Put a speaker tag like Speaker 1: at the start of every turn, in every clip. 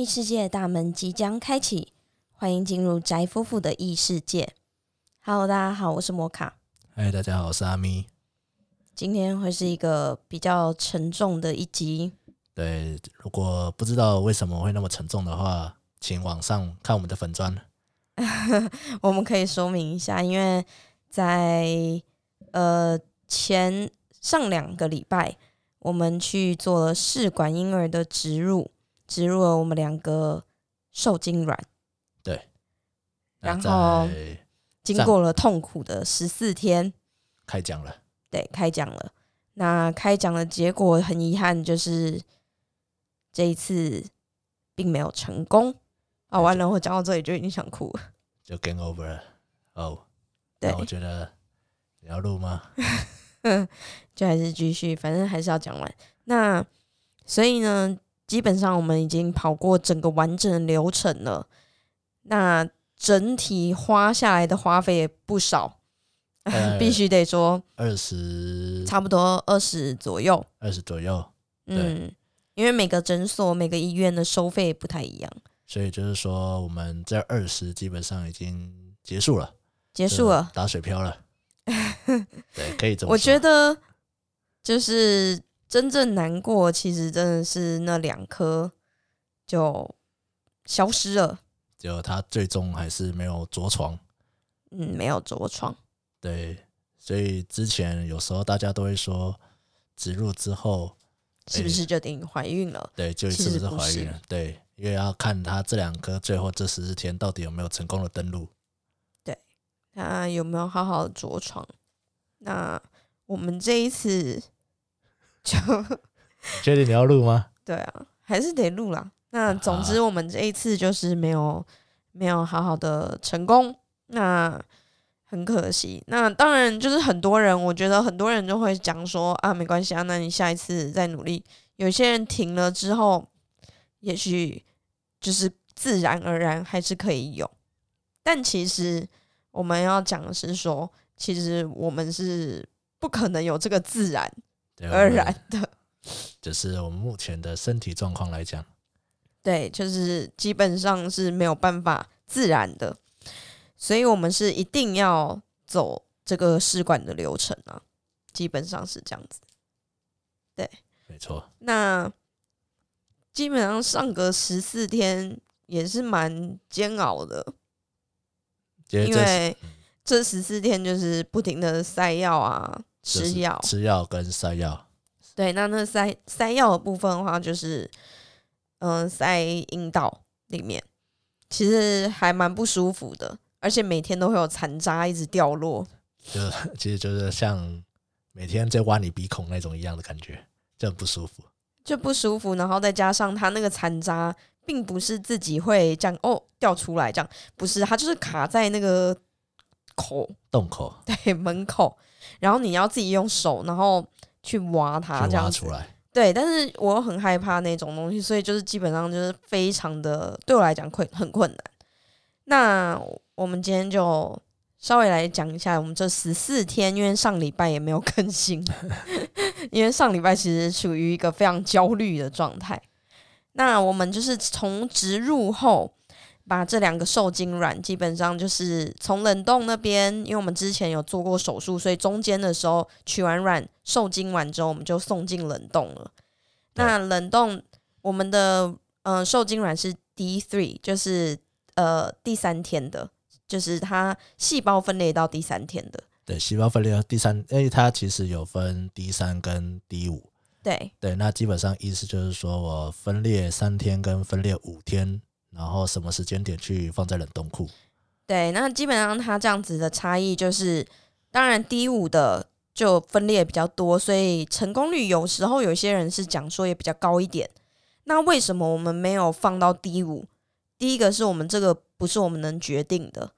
Speaker 1: 异世界的大门即将开启，欢迎进入宅夫妇的异世界。Hello，大家好，我是摩卡。
Speaker 2: 嗨，大家好，我是阿咪。
Speaker 1: 今天会是一个比较沉重的一集。
Speaker 2: 对，如果不知道为什么会那么沉重的话，请网上看我们的粉砖。
Speaker 1: 我们可以说明一下，因为在呃前上两个礼拜，我们去做了试管婴儿的植入，植入了我们两个受精卵。
Speaker 2: 对，
Speaker 1: 然后经过了痛苦的十四天，
Speaker 2: 开奖了，
Speaker 1: 对，开奖了。那开奖的结果很遗憾，就是这一次并没有成功。啊，完了，我讲到这里就已经想哭了。
Speaker 2: 就 game over 了。哦，
Speaker 1: 对
Speaker 2: 那，我觉得你要录吗？
Speaker 1: 就还是继续，反正还是要讲完。那所以呢，基本上我们已经跑过整个完整的流程了。那整体花下来的花费也不少，
Speaker 2: 呃
Speaker 1: 必须得说
Speaker 2: 二十
Speaker 1: 差不多二十左右。
Speaker 2: 二十左右，
Speaker 1: 嗯，因为每个诊所、每个医院的收费不太一样。
Speaker 2: 所以就是说我们这二十基本上已经结束了，结
Speaker 1: 结束了，
Speaker 2: 打水漂了。对，可以这么说。
Speaker 1: 我觉得就是真正难过，其实真的是那两颗就消失了。
Speaker 2: 就他最终还是没有着床。
Speaker 1: 嗯，没有着床。
Speaker 2: 对，所以之前有时候大家都会说，植入之后，
Speaker 1: 是不是就等于怀孕了？
Speaker 2: 对，就
Speaker 1: 其
Speaker 2: 是不是
Speaker 1: 实不是
Speaker 2: 怀孕了？对，因为要看他这两颗最后这十四天到底有没有成功的登陆，对。
Speaker 1: 他有没有好好的着床？那我们这一次 就
Speaker 2: 确定你要录吗？
Speaker 1: 对啊，还是得录啦。那总之，我们这一次就是没有没有好好的成功，那很可惜。那当然就是很多人，我觉得很多人就会讲说啊，没关系啊，那你下一次再努力。有些人停了之后，也许就是自然而然还是可以有，但其实我们要讲的是说，其实我们是不可能有这个自然
Speaker 2: 对，
Speaker 1: 而然的。
Speaker 2: 就是我们目前的身体状况来讲，
Speaker 1: 对，就是基本上是没有办法自然的，所以我们是一定要走这个试管的流程啊，基本上是这样子。
Speaker 2: 对没错，
Speaker 1: 那基本上上个十四天也是蛮煎熬的，因
Speaker 2: 为这
Speaker 1: 十四天就是不停的塞药啊、
Speaker 2: 就是
Speaker 1: 吃药。
Speaker 2: 吃药跟塞药，
Speaker 1: 对，那那塞塞药的部分的话，就是嗯、塞阴道里面，其实还蛮不舒服的，而且每天都会有残渣一直掉落。
Speaker 2: 就其实就是像每天在挖你鼻孔那种一样的感觉，就很不舒服。
Speaker 1: 就不舒服，然后再加上它那个残渣，并不是自己会这样哦掉出来，这样不是，它就是卡在那个口
Speaker 2: 洞口
Speaker 1: 对门口，然后你要自己用手，然后去挖它这样
Speaker 2: 出来，
Speaker 1: 对，但是我又很害怕那种东西，所以就是基本上就是非常的对我来讲困很困难。那我们今天就稍微来讲一下我们这十四天，因为上礼拜也没有更新，因为上礼拜其实处于一个非常焦虑的状态。那我们就是从植入后，把这两个受精卵基本上就是从冷冻那边，因为我们之前有做过手术，所以中间的时候取完卵受精完之后，我们就送进冷冻了。那冷冻我们的呃受精卵是 D three，就是呃第三天的，就是它细胞分裂到第三天的。
Speaker 2: 对，细胞分裂到第三，因为它其实有分 D 三跟 D 五，
Speaker 1: 对
Speaker 2: 对，那基本上意思就是说我分裂三天跟分裂五天，然后什么时间点去放在冷冻库？
Speaker 1: 对，那基本上它这样子的差异就是，当然低五的就分裂比较多，所以成功率有时候有些人是讲说也比较高一点。那为什么我们没有放到低五？第一个是我们这个不是我们能决定的，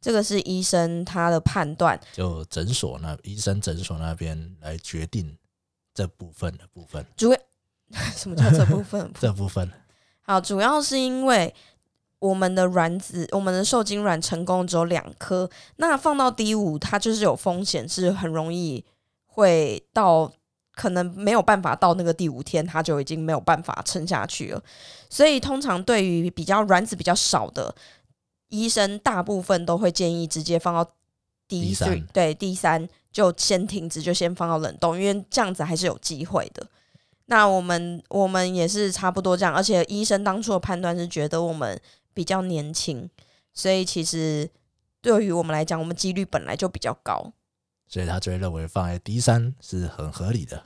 Speaker 1: 这个是医生他的判断。
Speaker 2: 就诊所那医生诊所那边来决定这部分的部分，
Speaker 1: 主要 什么叫这部分？
Speaker 2: 这部分
Speaker 1: 好，主要是因为我们的卵子，我们的受精卵成功只有两颗，那放到第五，它就是有风险，是很容易会到可能没有办法到那个第五天，它就已经没有办法撑下去了。所以通常对于比较卵子比较少的医生，大部分都会建议直接放到第
Speaker 2: 第三
Speaker 1: 对第三就先停止，就先放到冷冻，因为这样子还是有机会的。那我们我们也是差不多这样，而且医生当初的判断是觉得我们比较年轻，所以其实对于我们来讲，我们几率本来就比较高。
Speaker 2: 所以他就会认为放在 D 三是很合理的。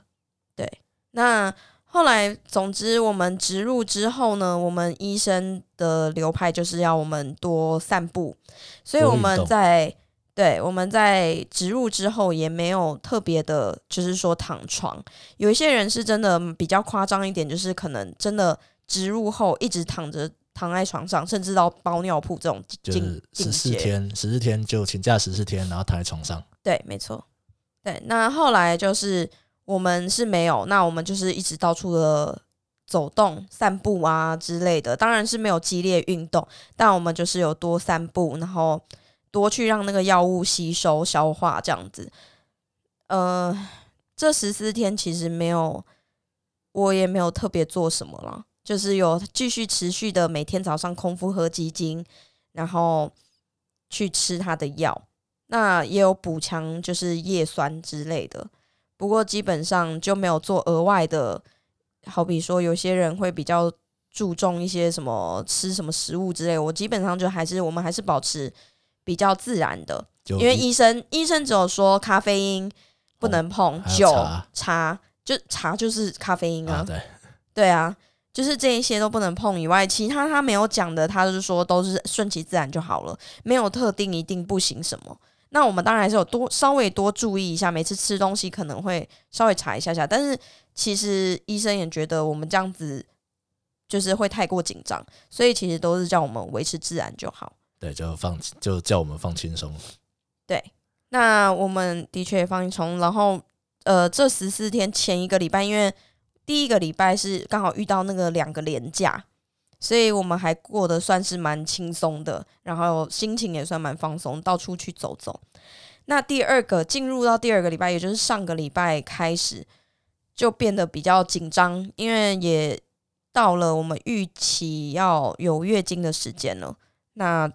Speaker 1: 对那后来，总之我们植入之后呢，我们医生的流派就是要我们多散步，所以我们在对我们在植入之后也没有特别的，就是说躺床。有一些人是真的比较夸张一点，就是可能真的植入后一直躺着躺在床上，甚至到包尿布这种境
Speaker 2: 就是十四。天，十四天就请假十四天，然后躺在床上。
Speaker 1: 对，没错。对，那后来就是我们是没有，那我们就是一直到处的走动、散步啊之类的，当然是没有激烈运动，但我们就是有多散步，然后多去让那个药物吸收、消化这样子。呃，这十四天其实没有，我也没有特别做什么啦，就是有继续持续的每天早上空腹喝鸡精，然后去吃他的药。那也有补强，就是叶酸之类的。不过基本上就没有做额外的，好比说有些人会比较注重一些什么吃什么食物之类，我基本上就还是我们还是保持比较自然的，因为医生医生只有说咖啡因不能碰，酒
Speaker 2: 茶
Speaker 1: 茶就茶就是咖啡因
Speaker 2: 啊，对，
Speaker 1: 对啊，就是这一些都不能碰以外，其他他没有讲的，他就是说都是顺其自然就好了，没有特定一定不行什么。那我们当然还是有多稍微多注意一下，每次吃东西可能会稍微查一下下，但是其实医生也觉得我们这样子就是会太过紧张，所以其实都是叫我们维持自然就好。
Speaker 2: 对，就放就叫我们放轻松。
Speaker 1: 对，那我们的确也放松，然后呃，这十四天前一个礼拜，因为第一个礼拜是刚好遇到那个两个连假，所以我们还过得算是蛮轻松的，然后心情也算蛮放松，到处去走走。那第二个进入到第二个礼拜，也就是上个礼拜开始，就变得比较紧张，因为也到了我们预期要有月经的时间了，那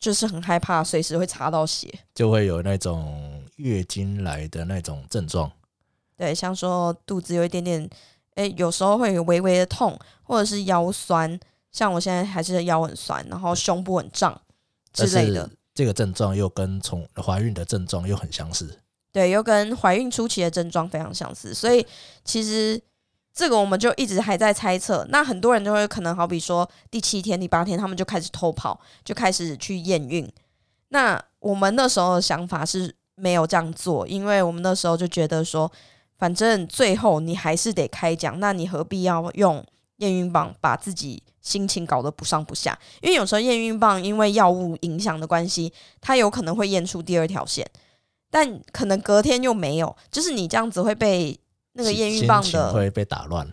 Speaker 1: 就是很害怕随时会擦到血。
Speaker 2: 就会有那种月经来的那种症状，
Speaker 1: 对，像说肚子有一点点，诶，有时候会有微微的痛，或者是腰酸，像我现在还是腰很酸，然后胸部很胀之类的。
Speaker 2: 这个症状又跟从怀孕的症状又很相似。
Speaker 1: 对，又跟怀孕初期的症状非常相似，所以其实这个我们就一直还在猜测。那很多人就会可能好比说第七天、第八天，他们就开始偷跑，就开始去验孕。那我们那时候的想法是没有这样做，因为我们那时候就觉得说，反正最后你还是得开奖，那你何必要用验孕棒把自己心情搞得不上不下？因为有时候验孕棒因为药物影响的关系，它有可能会验出第二条线。但可能隔天又没有，就是你这样子会被那个
Speaker 2: 心
Speaker 1: 验孕棒的
Speaker 2: 会被打乱。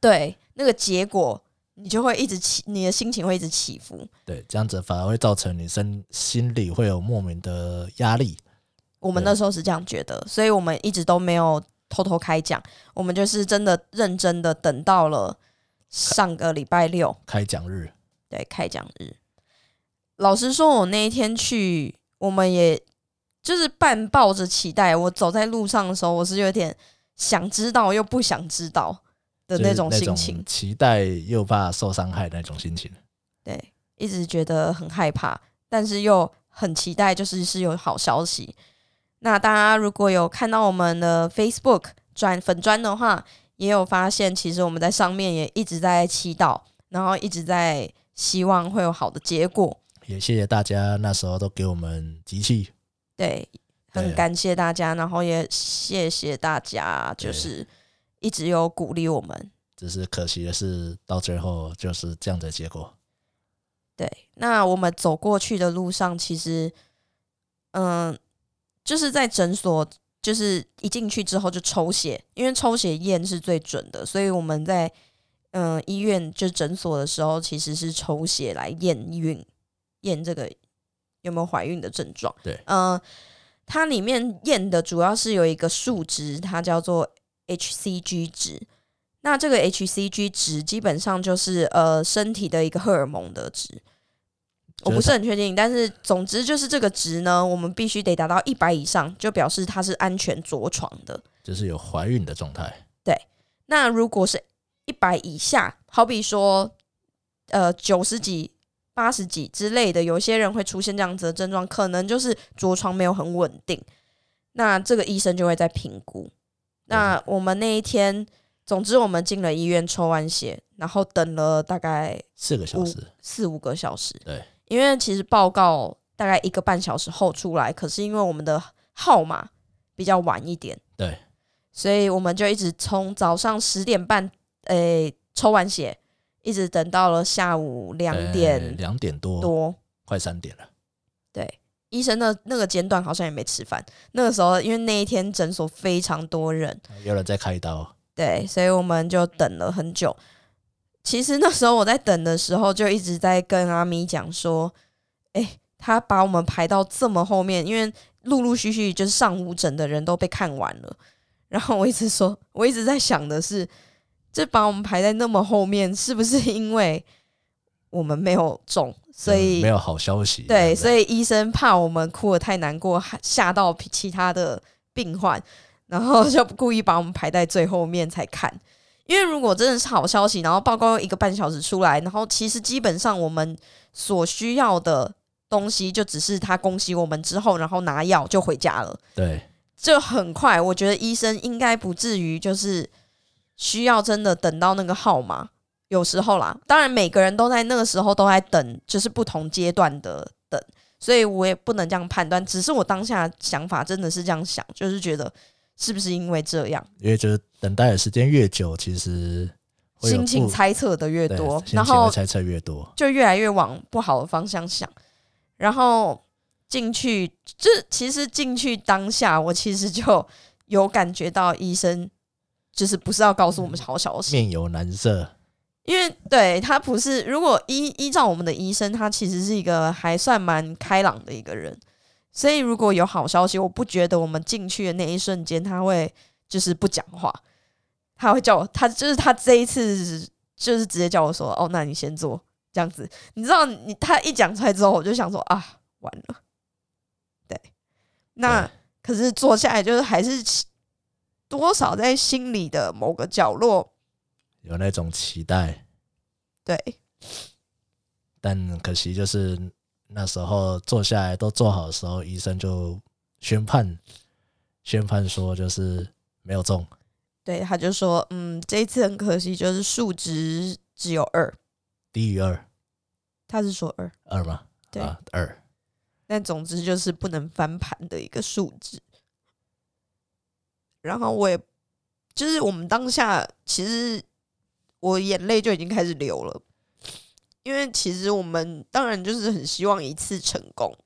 Speaker 1: 对那个结果，你就会一直起，你的心情会一直起伏。
Speaker 2: 对，这样子反而会造成女生心里会有莫名的压力。
Speaker 1: 我们那时候是这样觉得，所以我们一直都没有偷偷开奖，我们就是真的认真的等到了上个礼拜六，
Speaker 2: 开奖日，
Speaker 1: 对开奖日。老实说，我那一天去，我们也就是半抱着期待。我走在路上的时候，我是有点想知道又不想知道的那种心情。
Speaker 2: 期待又怕受伤害的那种心情。
Speaker 1: 对，一直觉得很害怕，但是又很期待，就是是有好消息。那大家如果有看到我们的 Facebook 转粉砖的话，也有发现，其实我们在上面也一直在祈祷，然后一直在希望会有好的结果。
Speaker 2: 也谢谢大家那时候都给我们集气，
Speaker 1: 对很感谢大家，然后也谢谢大家，就是一直有鼓励我们。
Speaker 2: 只是可惜的是到最后就是这样的结果。
Speaker 1: 对，那我们走过去的路上，其实，嗯，就是在诊所，就是一进去之后就抽血，因为抽血验是最准的，所以我们在嗯医院就诊所的时候，其实是抽血来验孕，验这个有没有怀孕的症状。
Speaker 2: 对
Speaker 1: 嗯、它里面验的主要是有一个数值，它叫做 HCG 值。那这个 HCG 值基本上就是呃身体的一个荷尔蒙的值，我不是很确定，但是总之就是这个值呢，我们必须得达到一百以上，就表示它是安全着床的，
Speaker 2: 就是有怀孕的状态。
Speaker 1: 对，那如果是一百以下，好比说呃九十几、八十几之类的，有些人会出现这样子的症状，可能就是着床没有很稳定，那这个医生就会在评估。那我们那一天。总之，我们进了医院抽完血，然后等了大概
Speaker 2: 四个小时，
Speaker 1: 四五个小时。
Speaker 2: 对，
Speaker 1: 因为其实报告大概一个半小时后出来，可是因为我们的号码比较晚一点，
Speaker 2: 对，
Speaker 1: 所以我们就一直从早上十点半，诶，抽完血，一直等到了下午两点，
Speaker 2: 两点多，
Speaker 1: 多
Speaker 2: 快三点了。
Speaker 1: 对，医生的那个间段好像也没吃饭。那个时候，因为那一天诊所非常多人，
Speaker 2: 有人在开刀。
Speaker 1: 对，所以我们就等了很久。其实那时候我在等的时候，就一直在跟阿咪讲说：“哎，他把我们排到这么后面，因为陆陆续续就是上午诊的人都被看完了。”然后我一直说，我一直在想的是，这把我们排在那么后面，是不是因为我们没有中，所以
Speaker 2: 没有好消息？
Speaker 1: 对，所以医生怕我们哭的太难过，吓到其他的病患。然后就故意把我们排在最后面才看，因为如果真的是好消息，然后报告一个半小时出来，然后其实基本上我们所需要的东西就只是他恭喜我们之后，然后拿药就回家了。
Speaker 2: 对，
Speaker 1: 就很快。我觉得医生应该不至于就是需要真的等到那个号码。有时候啦，当然每个人都在那个时候都在等，就是不同阶段的等，所以我也不能这样判断。只是我当下想法真的是这样想，就是觉得。是不是因为这样？
Speaker 2: 因为就是等待的时间越久，其实
Speaker 1: 心情猜测的越多，然后
Speaker 2: 猜测越多，
Speaker 1: 就越来越往不好的方向想。然后进去，就其实进去当下，我其实就有感觉到医生就是不是要告诉我们好消息，
Speaker 2: 面有难色。
Speaker 1: 因为对他不是，如果依依照我们的医生，他其实是一个还算蛮开朗的一个人。所以如果有好消息，我不觉得我们进去的那一瞬间他会就是不讲话，他会叫我，他就是他这一次就是直接叫我说：“哦，那你先做这样子。”你知道，你他一讲出来之后，我就想说：“啊，完了。”对，那可是坐下来就是还是多少在心里的某个角落
Speaker 2: 有那种期待，
Speaker 1: 对，
Speaker 2: 但可惜就是。那时候坐下来都做好的时候，医生就宣判，宣判说就是没有中。
Speaker 1: 对，他就说，嗯，这一次很可惜，就是数值只有二，
Speaker 2: 低于二。
Speaker 1: 他是说二
Speaker 2: 二吗？
Speaker 1: 对，
Speaker 2: 二。
Speaker 1: 但总之就是不能翻盘的一个数值。然后我也就是我们当下，其实我眼泪就已经开始流了。因为其实我们当然就是很希望一次成功。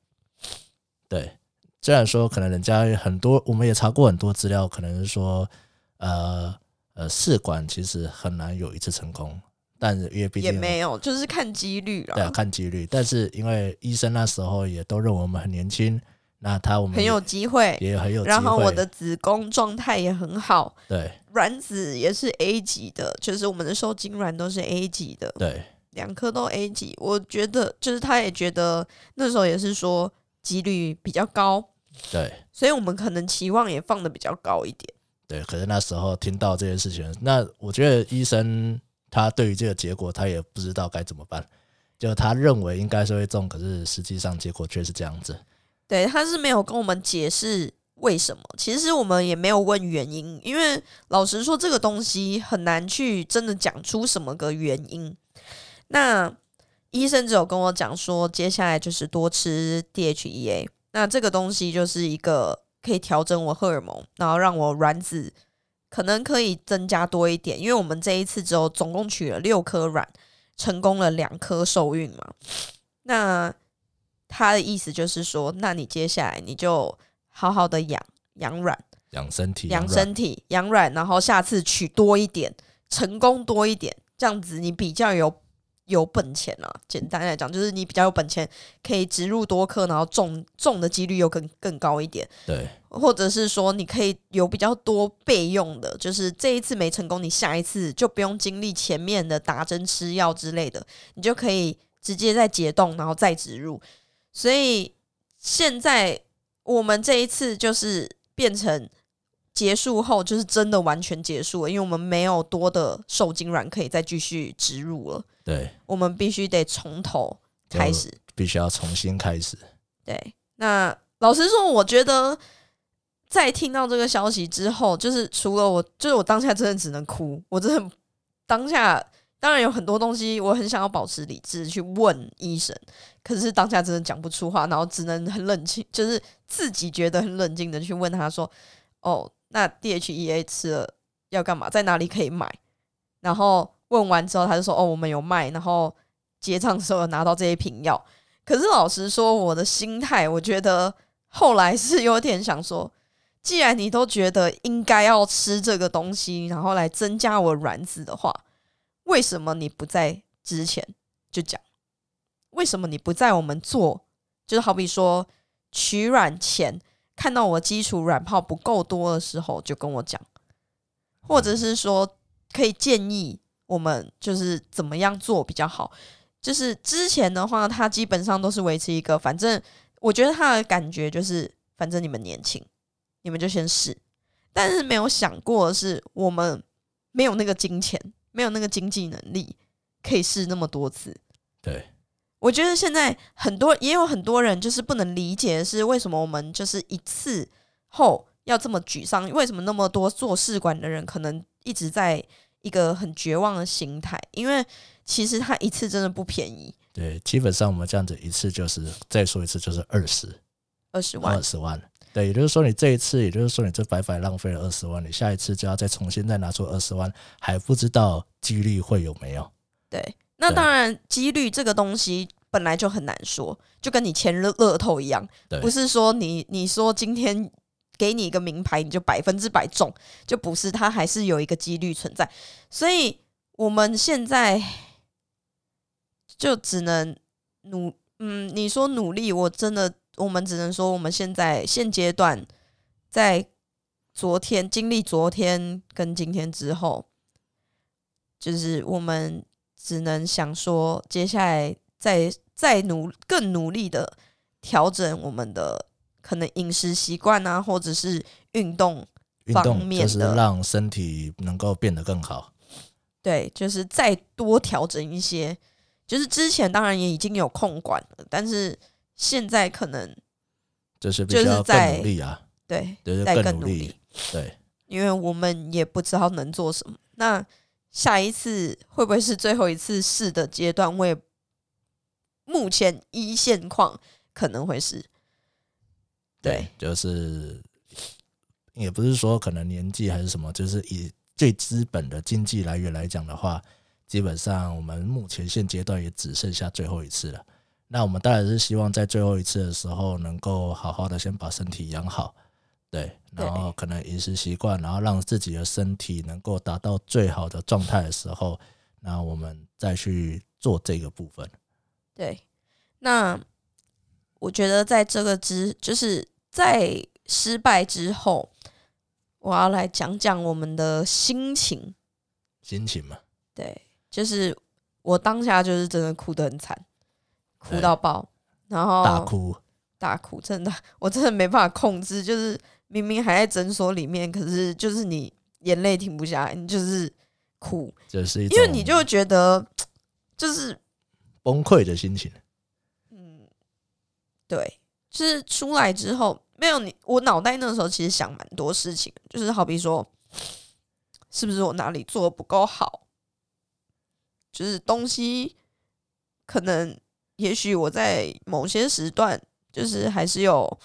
Speaker 2: 对，虽然说可能人家很多，我们也查过很多资料，可能是说，呃呃，试管其实很难有一次成功，但是因为毕竟
Speaker 1: 也没有，就是看几率
Speaker 2: 啊。对，看几率。但是因为医生那时候也都认为我们很年轻，那他我们
Speaker 1: 很有机会，
Speaker 2: 也很有。
Speaker 1: 然后我的子宫状态也很好，
Speaker 2: 对，
Speaker 1: 卵子也是 A 级的，就是我们的受精卵都是 A 级的，
Speaker 2: 对。
Speaker 1: 两颗都 A 级，我觉得就是他也觉得那时候也是说几率比较高，
Speaker 2: 对，
Speaker 1: 所以我们可能期望也放的比较高一点。
Speaker 2: 对，可是那时候听到这件事情，那我觉得医生他对于这个结果他也不知道该怎么办，就他认为应该是会中，可是实际上结果却是这样子。
Speaker 1: 对，他是没有跟我们解释为什么，其实我们也没有问原因，因为老实说这个东西很难去真的讲出什么个原因。那医生只有跟我讲说，接下来就是多吃 DHEA。那这个东西就是一个可以调整我荷尔蒙，然后让我卵子可能可以增加多一点。因为我们这一次只有总共取了六颗卵，成功了两颗受孕嘛。那他的意思就是说，那你接下来你就好好的养养卵，
Speaker 2: 养身体，
Speaker 1: 养身体，养卵，然后下次取多一点，成功多一点，这样子你比较有。有本钱啊。简单来讲，就是你比较有本钱，可以植入多颗，然后中中的几率又更更高一点。
Speaker 2: 对，
Speaker 1: 或者是说你可以有比较多备用的，就是这一次没成功，你下一次就不用经历前面的打针吃药之类的，你就可以直接再解冻，然后再植入。所以现在我们这一次就是变成结束后，就是真的完全结束了，因为我们没有多的受精卵可以再继续植入了，
Speaker 2: 对，
Speaker 1: 我们必须得从头开始。
Speaker 2: 必须要重新开始。
Speaker 1: 对，那老实说，我觉得在听到这个消息之后，就是除了我，就是我当下真的只能哭。我真的当下当然有很多东西，我很想要保持理智去问医生，可是当下真的讲不出话，然后只能很冷静，就是自己觉得很冷静的去问他说：“哦，那 DHEA 吃了要干嘛？在哪里可以买？”然后问完之后，他就说：“哦，我们有卖。”然后结账的时候有拿到这一瓶药。可是老实说，我的心态，我觉得后来是有点想说，既然你都觉得应该要吃这个东西，然后来增加我卵子的话，为什么你不在之前就讲？为什么你不在我们做？就是好比说取卵前，看到我基础卵泡不够多的时候，就跟我讲，或者是说可以建议我们就是怎么样做比较好。就是之前的话，他基本上都是维持一个，反正我觉得他的感觉就是，反正你们年轻，你们就先试。但是没有想过的是，我们没有那个金钱，没有那个经济能力，可以试那么多次。
Speaker 2: 对，
Speaker 1: 我觉得现在很多也有很多人就是不能理解的是，为什么我们就是一次后要这么沮丧？为什么那么多做试管的人可能一直在一个很绝望的心态？因为其实他一次真的不便宜，
Speaker 2: 对，基本上我们这样子一次就是再说一次就是二十，
Speaker 1: 二十万，
Speaker 2: 二十万，对，也就是说你这一次，也就是说你这白白浪费了二十万，你下一次就要再重新再拿出二十万，还不知道几率会有没有？
Speaker 1: 对，那当然几率这个东西本来就很难说，就跟你签乐乐透一样，不是说你你说今天给你一个名牌你就百分之百中，就不是，它还是有一个几率存在，所以我们现在。就只能努，嗯，你说努力，我真的，我们只能说，我们现在现阶段，在昨天经历昨天跟今天之后，就是我们只能想说，接下来再再努更努力的调整我们的可能饮食习惯啊，或者是运动方面
Speaker 2: 的，让身体能够变得更好。
Speaker 1: 对，就是再多调整一些。就是之前当然也已经有控管了，但是现在可能
Speaker 2: 就是就是在努力啊，
Speaker 1: 对，
Speaker 2: 再
Speaker 1: 更
Speaker 2: 努力，对，
Speaker 1: 因为我们也不知道能做什么。那下一次会不会是最后一次试的阶段？我也目前一现况可能会是，对，
Speaker 2: 就是也不是说可能年纪还是什么，就是以最基本的经济来源来讲的话。基本上，我们目前现阶段也只剩下最后一次了。那我们当然是希望在最后一次的时候，能够好好的先把身体养好，对，然后可能饮食习惯，然后让自己的身体能够达到最好的状态的时候，那我们再去做这个部分。
Speaker 1: 对，那我觉得在这个之，就是在失败之后，我要来讲讲我们的心情，
Speaker 2: 心情嘛，
Speaker 1: 对。就是我当下就是真的哭得很惨，哭到爆，然后
Speaker 2: 大哭
Speaker 1: 大哭，真的我真的没办法控制。就是明明还在诊所里面，可是就是你眼泪停不下来，你就是哭，
Speaker 2: 就是
Speaker 1: 因为你就觉得 就是
Speaker 2: 崩溃的心情。
Speaker 1: 嗯，对，就是出来之后没有你，我脑袋那时候其实想蛮多事情，就是好比说，是不是我哪里做的不够好？就是东西，可能也许我在某些时段，就是还是有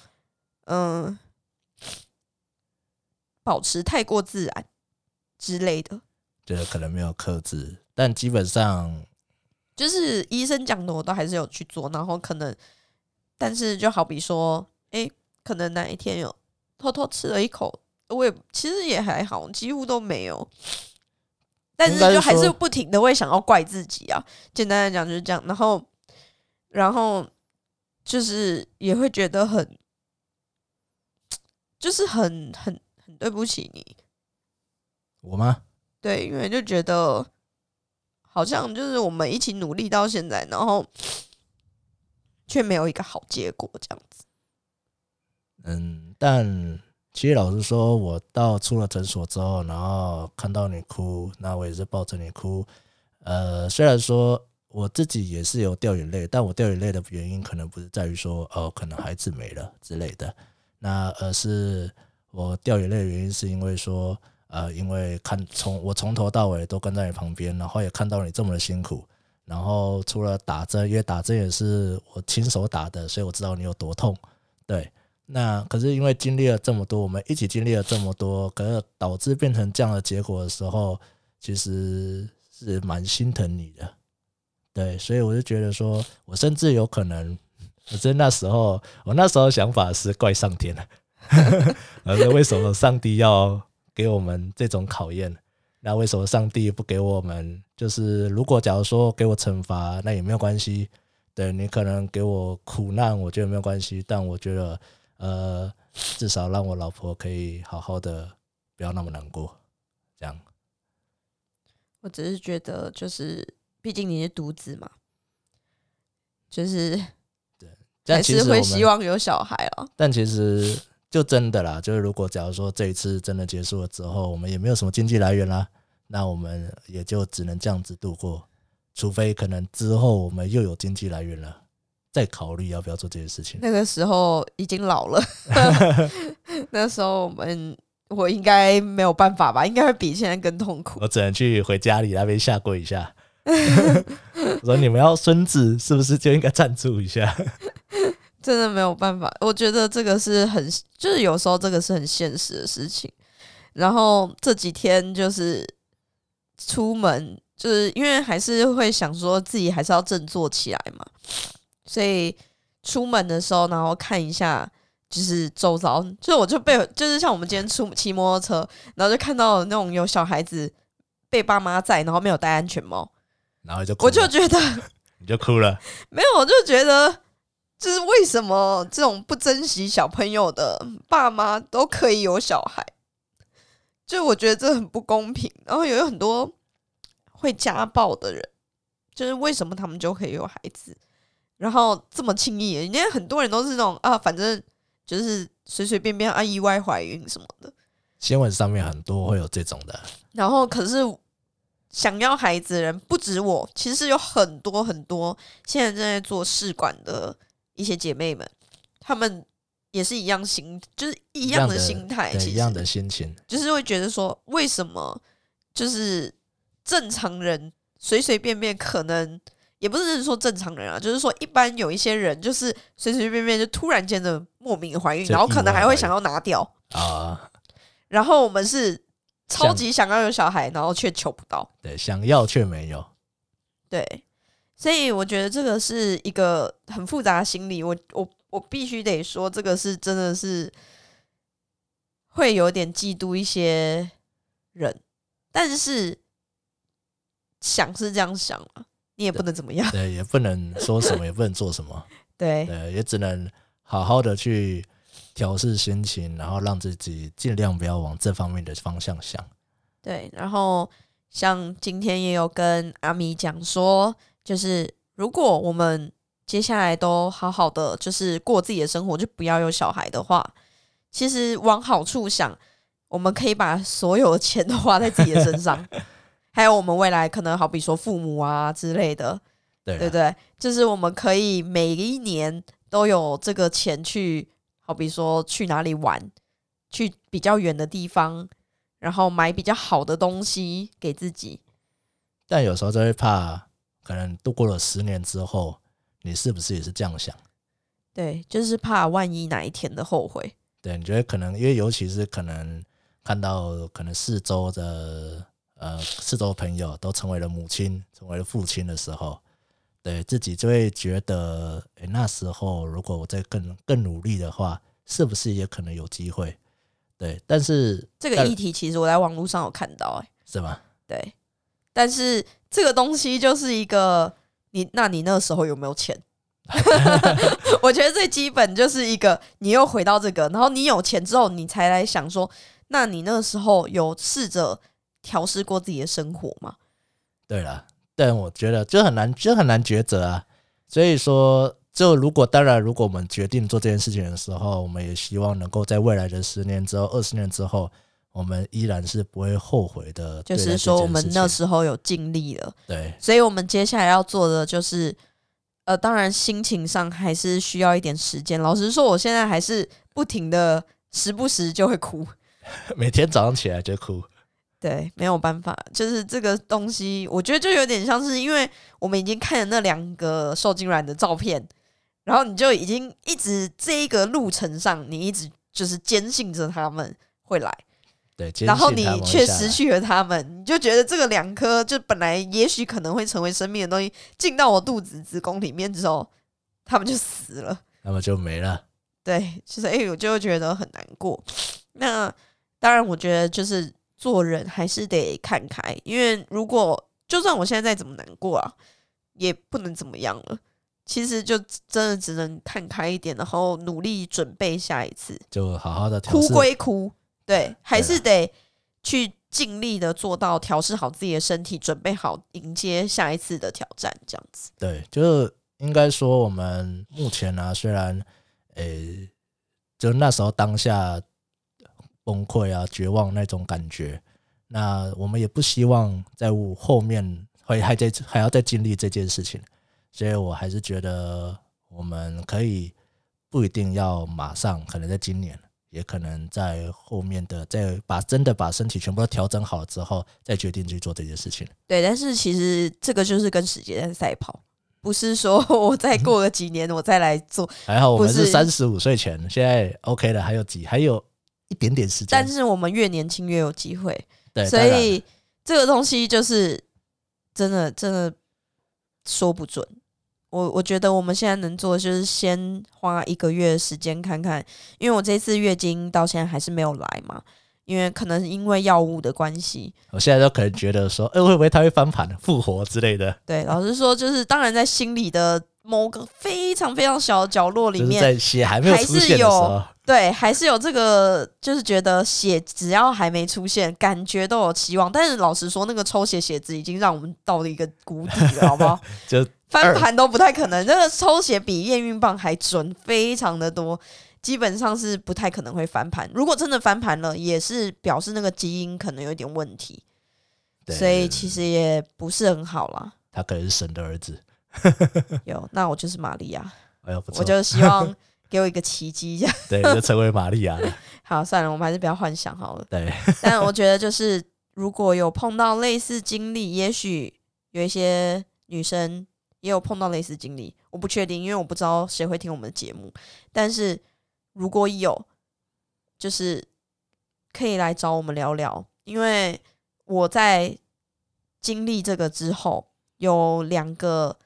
Speaker 1: 嗯，保持太过自然之类的，
Speaker 2: 对，可能没有克制，但基本上
Speaker 1: 就是医生讲的，我都还是有去做。然后可能，但是就好比说，哎，可能哪一天有偷偷吃了一口，我也其实也还好，几乎都没有。但是就还是不停的会想要怪自己啊。简单来讲就是这样，然后然后就是也会觉得很，就是很很很对不起你，
Speaker 2: 我吗？
Speaker 1: 对，因为就觉得好像就是我们一起努力到现在，然后却没有一个好结果，这样子。
Speaker 2: 嗯，但其实老实说，我到出了诊所之后，然后看到你哭，那我也是抱着你哭。呃，虽然说我自己也是有掉眼泪，但我掉眼泪的原因可能不是在于说，哦，可能孩子没了之类的，那而是我掉眼泪的原因是因为说，呃，因为看从我从头到尾都跟在你旁边，然后也看到你这么的辛苦，然后除了打针，因为打针也是我亲手打的，所以我知道你有多痛，对。那可是因为经历了这么多，我们一起经历了这么多，可是导致变成这样的结果的时候，其实是蛮心疼你的，对，所以我就觉得说，我甚至有可能，我真那时候，我那时候想法是怪上天了，而 且为什么上帝要给我们这种考验？那为什么上帝不给我们？就是如果假如说给我惩罚，那也没有关系。对你可能给我苦难，我觉得没有关系，但我觉得。呃，至少让我老婆可以好好的，不要那么难过，这样。
Speaker 1: 我只是觉得，就是毕竟你是独子嘛，就是
Speaker 2: 但
Speaker 1: 还
Speaker 2: 其实
Speaker 1: 会希望有小孩哦。
Speaker 2: 但其实就真的啦，就是如果假如说这一次真的结束了之后，我们也没有什么经济来源啦，那我们也就只能这样子度过，除非可能之后我们又有经济来源了。再考虑要不要做这件事情。
Speaker 1: 那个时候已经老了，那时候我们我应该没有办法吧，应该会比现在更痛苦。
Speaker 2: 我只能去回家里那边下跪一下。我说你们要孙子，是不是就应该赞助一下？
Speaker 1: 真的没有办法，我觉得这个是很，就是有时候这个是很现实的事情。然后这几天就是出门，就是因为还是会想说自己还是要振作起来嘛。所以出门的时候，然后看一下，就是周遭，就是我就被，就是像我们今天出骑摩托车，然后就看到那种有小孩子被爸妈载，然后没有戴安全帽，
Speaker 2: 然后就哭
Speaker 1: 我就觉得
Speaker 2: 你就哭了。
Speaker 1: 没有，我就觉得就是为什么这种不珍惜小朋友的爸妈都可以有小孩，就我觉得这很不公平。然后有很多会家暴的人，就是为什么他们就可以有孩子？然后这么轻易，因为很多人都是那种啊，反正就是随随便便啊意外怀孕什么的。
Speaker 2: 新闻上面很多会有这种的，
Speaker 1: 然后可是想要孩子的人不止我，其实有很多很多现在正在做试管的一些姐妹们，她们也是一样心，就是一样的心态，
Speaker 2: 一样的心情。
Speaker 1: 就是会觉得说，为什么就是正常人随随便便可能也不是说正常人啊，就是说一般有一些人就是随随便便就突然间的莫名怀孕，然后可能还会想要拿掉，
Speaker 2: 啊，
Speaker 1: 然后我们是超级想要有小孩，然后却求不到，
Speaker 2: 对，想要却没有。
Speaker 1: 对，所以我觉得这个是一个很复杂的心理，我我我必须得说，这个是真的是会有点嫉妒一些人，但是想是这样想啊，你也不能怎么样，
Speaker 2: 对，也不能说什么，也不能做什么，
Speaker 1: 对
Speaker 2: 呃，也只能好好的去调试心情，然后让自己尽量不要往这方面的方向想。
Speaker 1: 对，然后像今天也有跟阿米讲说，就是如果我们接下来都好好的，就是过自己的生活，就不要有小孩的话，其实往好处想，我们可以把所有的钱都花在自己的身上，还有我们未来可能好比说父母啊之类的，
Speaker 2: 对
Speaker 1: 对不对？就是我们可以每一年都有这个钱去，好比说去哪里玩，去比较远的地方，然后买比较好的东西给自己。
Speaker 2: 但有时候就会怕，可能度过了十年之后，你是不是也是这样想？
Speaker 1: 对，就是怕万一哪一天的后悔。
Speaker 2: 对，你觉得可能，因为尤其是可能看到可能四周的呃四周朋友都成为了母亲，成为了父亲的时候，对自己就会觉得，诶，那时候如果我再更更努力的话，是不是也可能有机会？对，但是
Speaker 1: 这个议题其实我在网络上有看到、欸，
Speaker 2: 是吗？
Speaker 1: 对，但是这个东西就是一个你，那你那时候有没有钱？我觉得最基本就是一个，你又回到这个，然后你有钱之后，你才来想说，那你那时候有试着调试过自己的生活吗？
Speaker 2: 对了，但我觉得就很难，就很难抉择啊。所以说，就如果当然，如果我们决定做这件事情的时候，我们也希望能够在未来的十年之后、二十年之后，我们依然是不会后悔的。
Speaker 1: 就是说，我们那时候有尽力了。
Speaker 2: 对，
Speaker 1: 所以我们接下来要做的就是。呃，当然，心情上还是需要一点时间。老实说，我现在还是不停的，时不时就会哭，
Speaker 2: 每天早上起来就哭。
Speaker 1: 对，没有办法，就是这个东西，我觉得就有点像是，因为我们已经看了那两个受精卵的照片，然后你就已经一直这一个路程上，你一直就是坚信着他们会来。
Speaker 2: 对，
Speaker 1: 然后你却失去了他们，你就觉得这个两颗就本来也许可能会成为生命的东西，进到我肚子子宫里面之后，他们就死了，
Speaker 2: 那么就没了。
Speaker 1: 对，就是哎，我就会觉得很难过。那当然，我觉得就是做人还是得看开，因为如果就算我现在再怎么难过啊，也不能怎么样了。其实就真的只能看开一点，然后努力准备下一次，
Speaker 2: 就好好的
Speaker 1: 哭归哭。对，还是得去尽力的做到调试好自己的身体，准备好迎接下一次的挑战，这样子。
Speaker 2: 对，就是应该说，我们目前呢，虽然，诶，就那时候当下崩溃啊、绝望那种感觉，那我们也不希望在后面会还在还要再经历这件事情，所以我还是觉得我们可以不一定要马上，可能在今年。也可能在后面的，在把真的把身体全部都调整好之后，再决定去做这件事情。
Speaker 1: 对，但是其实这个就是跟时间赛跑，不是说我再过个几年我再来做。
Speaker 2: 还好我们是三十五岁前，现在 OK 了，还有几还有一点点时间。
Speaker 1: 但是我们越年轻越有机会，
Speaker 2: 对，
Speaker 1: 所以这个东西就是真的真的说不准。我我觉得我们现在能做的就是先花一个月时间看看，因为我这次月经到现在还是没有来嘛，因为可能因为药物的关系，
Speaker 2: 我现在都可能觉得说，哎，会不会它会翻盘复活之类的？
Speaker 1: 对，老实说，就是当然在心里的某个非常非常小的角落里面，
Speaker 2: 在血还没有出现的时候，
Speaker 1: 对，还是有这个，就是觉得血只要还没出现，感觉都有期望。但是老实说，那个抽血血值已经让我们到了一个谷底了，好不好？
Speaker 2: 就。
Speaker 1: 翻盘都不太可能，这个抽血比验孕棒还准，非常的多，基本上是不太可能会翻盘。如果真的翻盘了，也是表示那个基因可能有点问题，所以其实也不是很好啦。
Speaker 2: 他可能是神的儿子，
Speaker 1: 有那我就是玛利亚，
Speaker 2: 哎呦不错，
Speaker 1: 我就希望给我一个奇迹，这 样
Speaker 2: 对，就成为玛利亚了。
Speaker 1: 好，算了，我们还是不要幻想好了。
Speaker 2: 对，
Speaker 1: 但我觉得就是如果有碰到类似经历，也许有一些女生。也有碰到类似经历，我不确定，因为我不知道谁会听我们的节目。但是如果有，就是可以来找我们聊聊，因为我在经历这个之后，有两个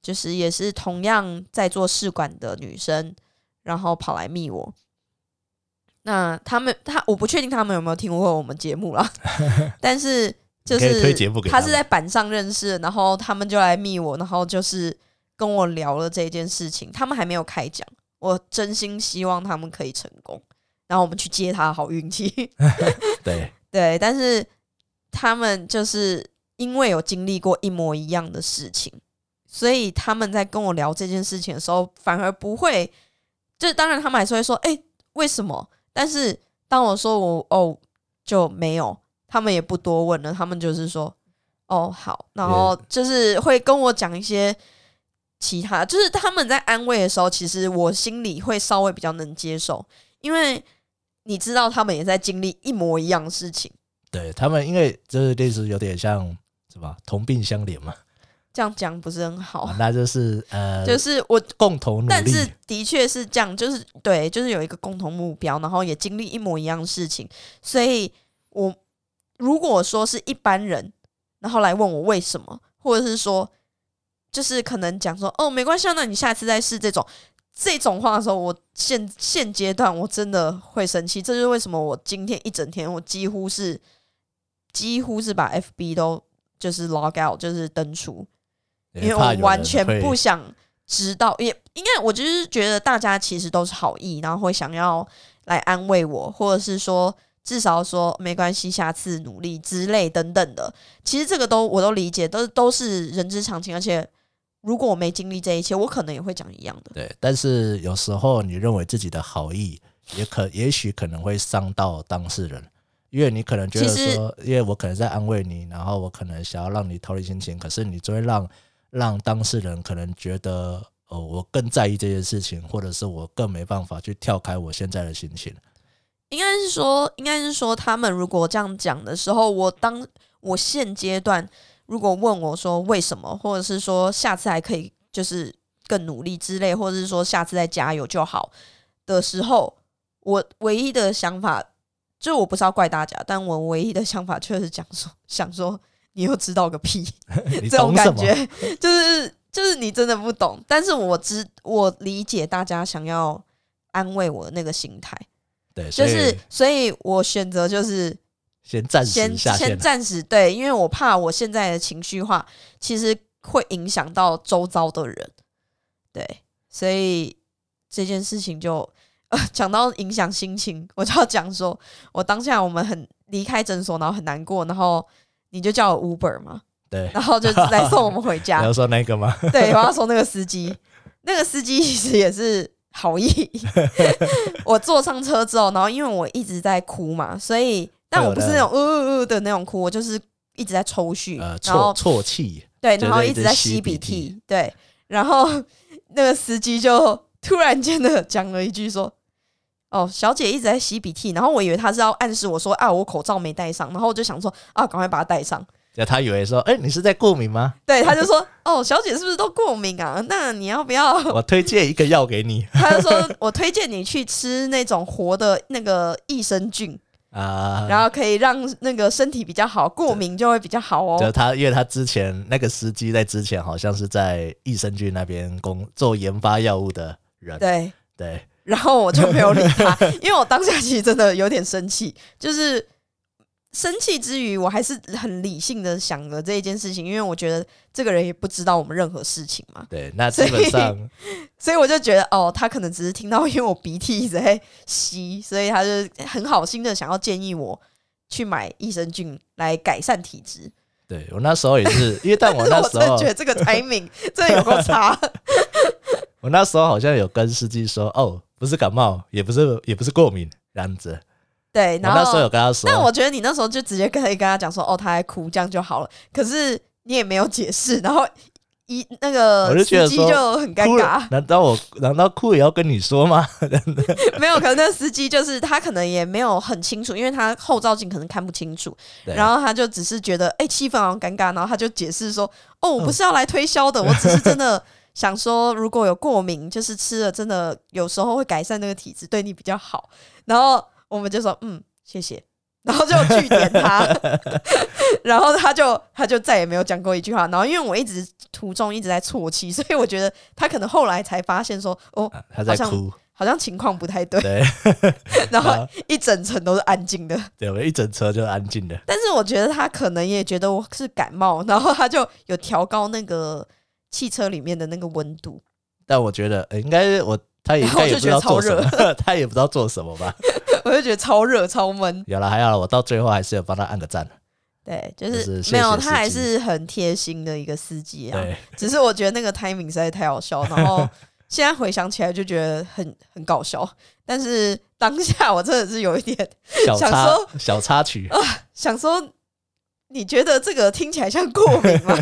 Speaker 1: 就是也是同样在做试管的女生，然后跑来密我。那他们他我不确定他们有没有听过我们节目啦，但是。就是他是在板上认识，然后他们就来密我，然后就是跟我聊了这件事情。他们还没有开讲，我真心希望他们可以成功，然后我们去接他好运气。
Speaker 2: 对
Speaker 1: 对，但是他们就是因为有经历过一模一样的事情，所以他们在跟我聊这件事情的时候，反而不会。就当然他们还是会说：“哎，为什么？”但是当我说我哦就没有。他们也不多问了，他们就是说，哦好，然后就是会跟我讲一些其他，就是他们在安慰的时候，其实我心里会稍微比较能接受，因为你知道他们也在经历一模一样的事情。
Speaker 2: 对他们，因为就是类似有点像什么同病相怜嘛，
Speaker 1: 这样讲不是很好。
Speaker 2: 那就是呃，
Speaker 1: 就是我
Speaker 2: 共同努力，
Speaker 1: 但是的确是这样，就是对，就是有一个共同目标，然后也经历一模一样的事情，所以我。如果说是一般人，然后来问我为什么，或者是说，就是可能讲说哦没关系，那你下次再试这种这种话的时候，我现现阶段我真的会生气。这就是为什么我今天一整天我几乎是几乎是把 FB 都就是 log out，就是登出，因为我完全不想知道，也应该我就是觉得大家其实都是好意，然后会想要来安慰我，或者是说至少说没关系，下次努力之类等等的。其实这个都我都理解，都都是人之常情，而且如果我没经历这一切，我可能也会讲一样的。
Speaker 2: 对，但是有时候你认为自己的好意，也可也许可能会伤到当事人，因为你可能觉得说，因为我可能在安慰你，然后我可能想要让你逃离心情，可是你就会让让当事人可能觉得，哦，我更在意这件事情，或者是我更没办法去跳开我现在的心情。
Speaker 1: 应该是说，应该是说，他们如果这样讲的时候，我当我现阶段如果问我说为什么，或者是说下次还可以就是更努力之类，或者是说下次再加油就好的时候，我唯一的想法就我不是要怪大家，但我唯一的想法就是讲说，想说你又知道个屁，这种？感觉就是就是你真的不懂，但是我知我理解大家想要安慰我的那个心态。
Speaker 2: 对，
Speaker 1: 就是，所以我选择就是
Speaker 2: 先暂时
Speaker 1: 先。先暂时对，因为我怕我现在的情绪化，其实会影响到周遭的人，对，所以这件事情就呃讲到影响心情，我就要讲说，我当下我们很离开诊所，然后很难过，然后你就叫我 Uber 嘛，
Speaker 2: 对，
Speaker 1: 然后就来送我们回
Speaker 2: 你
Speaker 1: 家
Speaker 2: 要，说那个吗？
Speaker 1: 对，我要说那个司机，那个司机其实也是好意。我坐上车之后，然后因为我一直在哭嘛，所以但我不是那种呜呜呜的那种哭，我就是一直在抽搐，
Speaker 2: 呃，
Speaker 1: 然后
Speaker 2: 啜啜泣，
Speaker 1: 对，然后一直在
Speaker 2: 吸
Speaker 1: 吸鼻
Speaker 2: 涕，
Speaker 1: 对，然后 那个司机就 突然间的讲了一句说。哦，小姐一直在吸鼻涕，然后我以为他是要暗示我说啊，我口罩没戴上，然后我就想说啊，赶快把它戴上。
Speaker 2: 就他以为说，哎、你是在过敏吗？
Speaker 1: 对，他就说 哦，小姐是不是都过敏啊？那你要不要
Speaker 2: 我推荐一个药给你
Speaker 1: 他就说：“我推荐你去吃那种活的那个益生菌，
Speaker 2: 啊。
Speaker 1: 然后可以让那个身体比较好，过敏就会比较好哦。
Speaker 2: 就他，因为他之前那个司机在之前好像是在益生菌那边工做研发药物的人，
Speaker 1: 对，
Speaker 2: 对
Speaker 1: 然后我就没有理他，因为我当下其实真的有点生气，就是生气之余，我还是很理性的想了这一件事情，因为我觉得这个人也不知道我们任何事情嘛，
Speaker 2: 对，那基本上
Speaker 1: 所以 我就觉得哦，他可能只是听到因为我鼻涕一直在吸，所以他就很好心的想要建议我去买益生菌来改善体质。
Speaker 2: 对我那时候也是，因为但我
Speaker 1: 但是我真的
Speaker 2: 那时候
Speaker 1: 觉得这个 timing 真的有够差。
Speaker 2: 我那时候好像有跟司机说，哦，不是感冒，也不是也不是过敏这样子。
Speaker 1: 对，
Speaker 2: 我
Speaker 1: 然
Speaker 2: 那时候有
Speaker 1: 后，
Speaker 2: 跟他说，
Speaker 1: 但我觉得你那时候就直接可以跟他讲说，哦，他在哭，这样就好了。可是你也没有解释，然后一那个司机就很尴尬，
Speaker 2: 难道我难道哭也要跟你说吗？
Speaker 1: 没有，可能那个司机就是他可能也没有很清楚，因为他后照镜可能看不清楚，然后他就只是觉得哎气氛好像尴尬，然后他就解释说，哦，我不是要来推销的，我只是真的想说，如果有过敏，就是吃了真的有时候会改善那个体质，对你比较好。然后我们就说嗯，谢谢。然后就据点他，然后他就他就再也没有讲过一句话。然后因为我一直途中一直在啜泣，所以我觉得他可能后来才发现说，哦，
Speaker 2: 啊他在
Speaker 1: 好像
Speaker 2: 哭，
Speaker 1: 好像情况不太对。
Speaker 2: 对
Speaker 1: 然后一整层都是安静的。
Speaker 2: 对，我一整车就安静的。
Speaker 1: 但是我觉得他可能也觉得我是感冒，然后他就有调高那个汽车里面的那个温度。
Speaker 2: 但我觉得、呃应该我他也应
Speaker 1: 然后我就
Speaker 2: 该也不知道做什么，他也不知道做什么吧。
Speaker 1: 我就觉得超热超闷。
Speaker 2: 有了还好，我到最后还是有帮他按个赞。
Speaker 1: 对，就
Speaker 2: 就是
Speaker 1: 没有他还是很贴心的一个司机啊。
Speaker 2: 对，
Speaker 1: 只是我觉得那个 timing 实在太好笑，然后 现在回想起来就觉得很很搞笑。但是当下我真的是有一点想
Speaker 2: 小插
Speaker 1: 说
Speaker 2: 小插曲啊，
Speaker 1: 想说，你觉得这个听起来像过敏吗？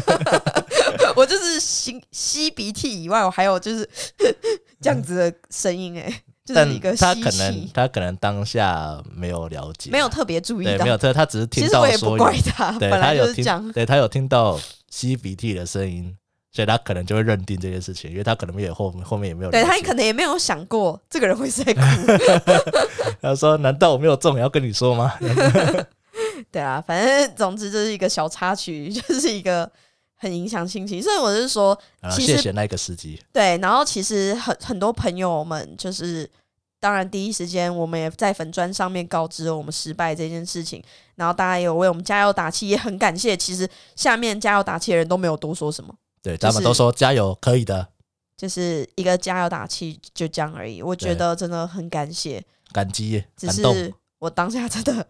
Speaker 1: 我就是吸吸鼻涕以外，我还有就是 这样子的声音、欸，哎，就是
Speaker 2: 但
Speaker 1: 一个吸
Speaker 2: 他可能，他可能当下没有了解，
Speaker 1: 没有特别注意
Speaker 2: 对，
Speaker 1: 到
Speaker 2: 没。有他他只是听
Speaker 1: 其实我也不
Speaker 2: 到说有
Speaker 1: 怪他，
Speaker 2: 对
Speaker 1: 本来
Speaker 2: 他有听
Speaker 1: 就是这样。
Speaker 2: 对他有听到吸鼻涕的声音，所以他可能就会认定这件事情，因为他可能也后后面也没有
Speaker 1: 对他可能也没有想过这个人会在哭，
Speaker 2: 他说：“难道我没有中也要跟你说吗
Speaker 1: 对啊，反正总之就是一个小插曲，就是一个很影响心情。所以我是说，？”
Speaker 2: 啊，
Speaker 1: 其实
Speaker 2: 谢谢那个司机。
Speaker 1: 对，然后其实很很多朋友们就是当然第一时间我们也在粉砖上面告知了我们失败这件事情，然后大家也有为我们加油打气，也很感谢。其实下面加油打气的人都没有多说什么，
Speaker 2: 对，
Speaker 1: 就是
Speaker 2: 他们都说加油，可以的，
Speaker 1: 就是一个加油打气就这样而已。我觉得真的很感谢，
Speaker 2: 感激
Speaker 1: 只
Speaker 2: 感动，
Speaker 1: 是我当下真的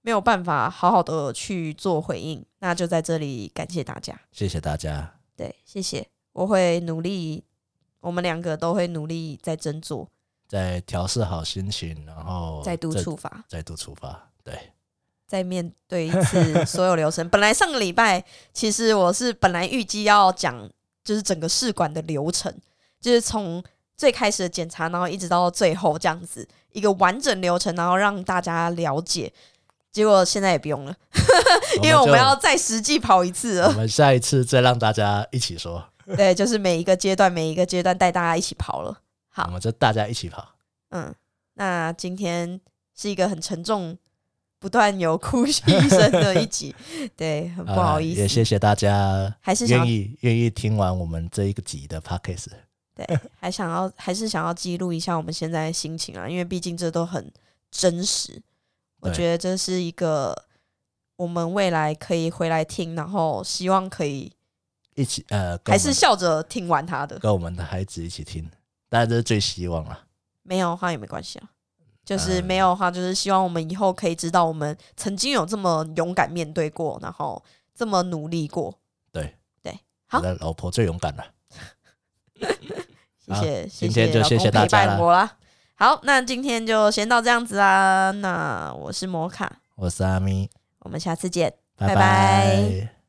Speaker 1: 没有办法好好的去做回应，那就在这里感谢大家。
Speaker 2: 谢谢大家。
Speaker 1: 对，谢谢，我会努力，我们两个都会努力在斟酌，
Speaker 2: 再调试好心情，然后
Speaker 1: 再度出发，
Speaker 2: 再度出发。对，
Speaker 1: 再面对一次所有流程。本来上个礼拜其实我是本来预计要讲就是整个试管的流程，就是从最开始的检查，然后一直到最后这样子一个完整流程，然后让大家了解。结果现在也不用了，因为我们要再实际跑一次了我。
Speaker 2: 们下一次再让大家一起说，
Speaker 1: 对，就是每一个阶段，每一个阶段带大家一起跑了。好
Speaker 2: 我，们就大家一起跑。
Speaker 1: 嗯，那今天是一个很沉重、不断有哭泣声的一集，对，很不好意思，
Speaker 2: 呃也谢谢大家
Speaker 1: 还是
Speaker 2: 愿意愿意听完我们这一个集的 podcast。
Speaker 1: 对，还想要还是想要记录一下我们现在的心情啊，因为毕竟这都很真实。我觉得这是一个我们未来可以回来听，然后希望可以
Speaker 2: 一起呃，
Speaker 1: 还是笑着听完它的。
Speaker 2: 跟我们的孩子一起听，当然这是最希望了。
Speaker 1: 没有的话也没关系啊，就是
Speaker 2: 嗯
Speaker 1: 没有的话，就是希望我们以后可以知道我们曾经有这么勇敢面对过，然后这么努力过。
Speaker 2: 对
Speaker 1: 对，好
Speaker 2: 我的老婆最勇敢了。好
Speaker 1: 谢谢，谢
Speaker 2: 今天就谢谢大家了。
Speaker 1: 好，那今天就先到这样子啦。那我是摩卡，
Speaker 2: 我是阿咪，
Speaker 1: 我们下次见。
Speaker 2: 拜
Speaker 1: 拜拜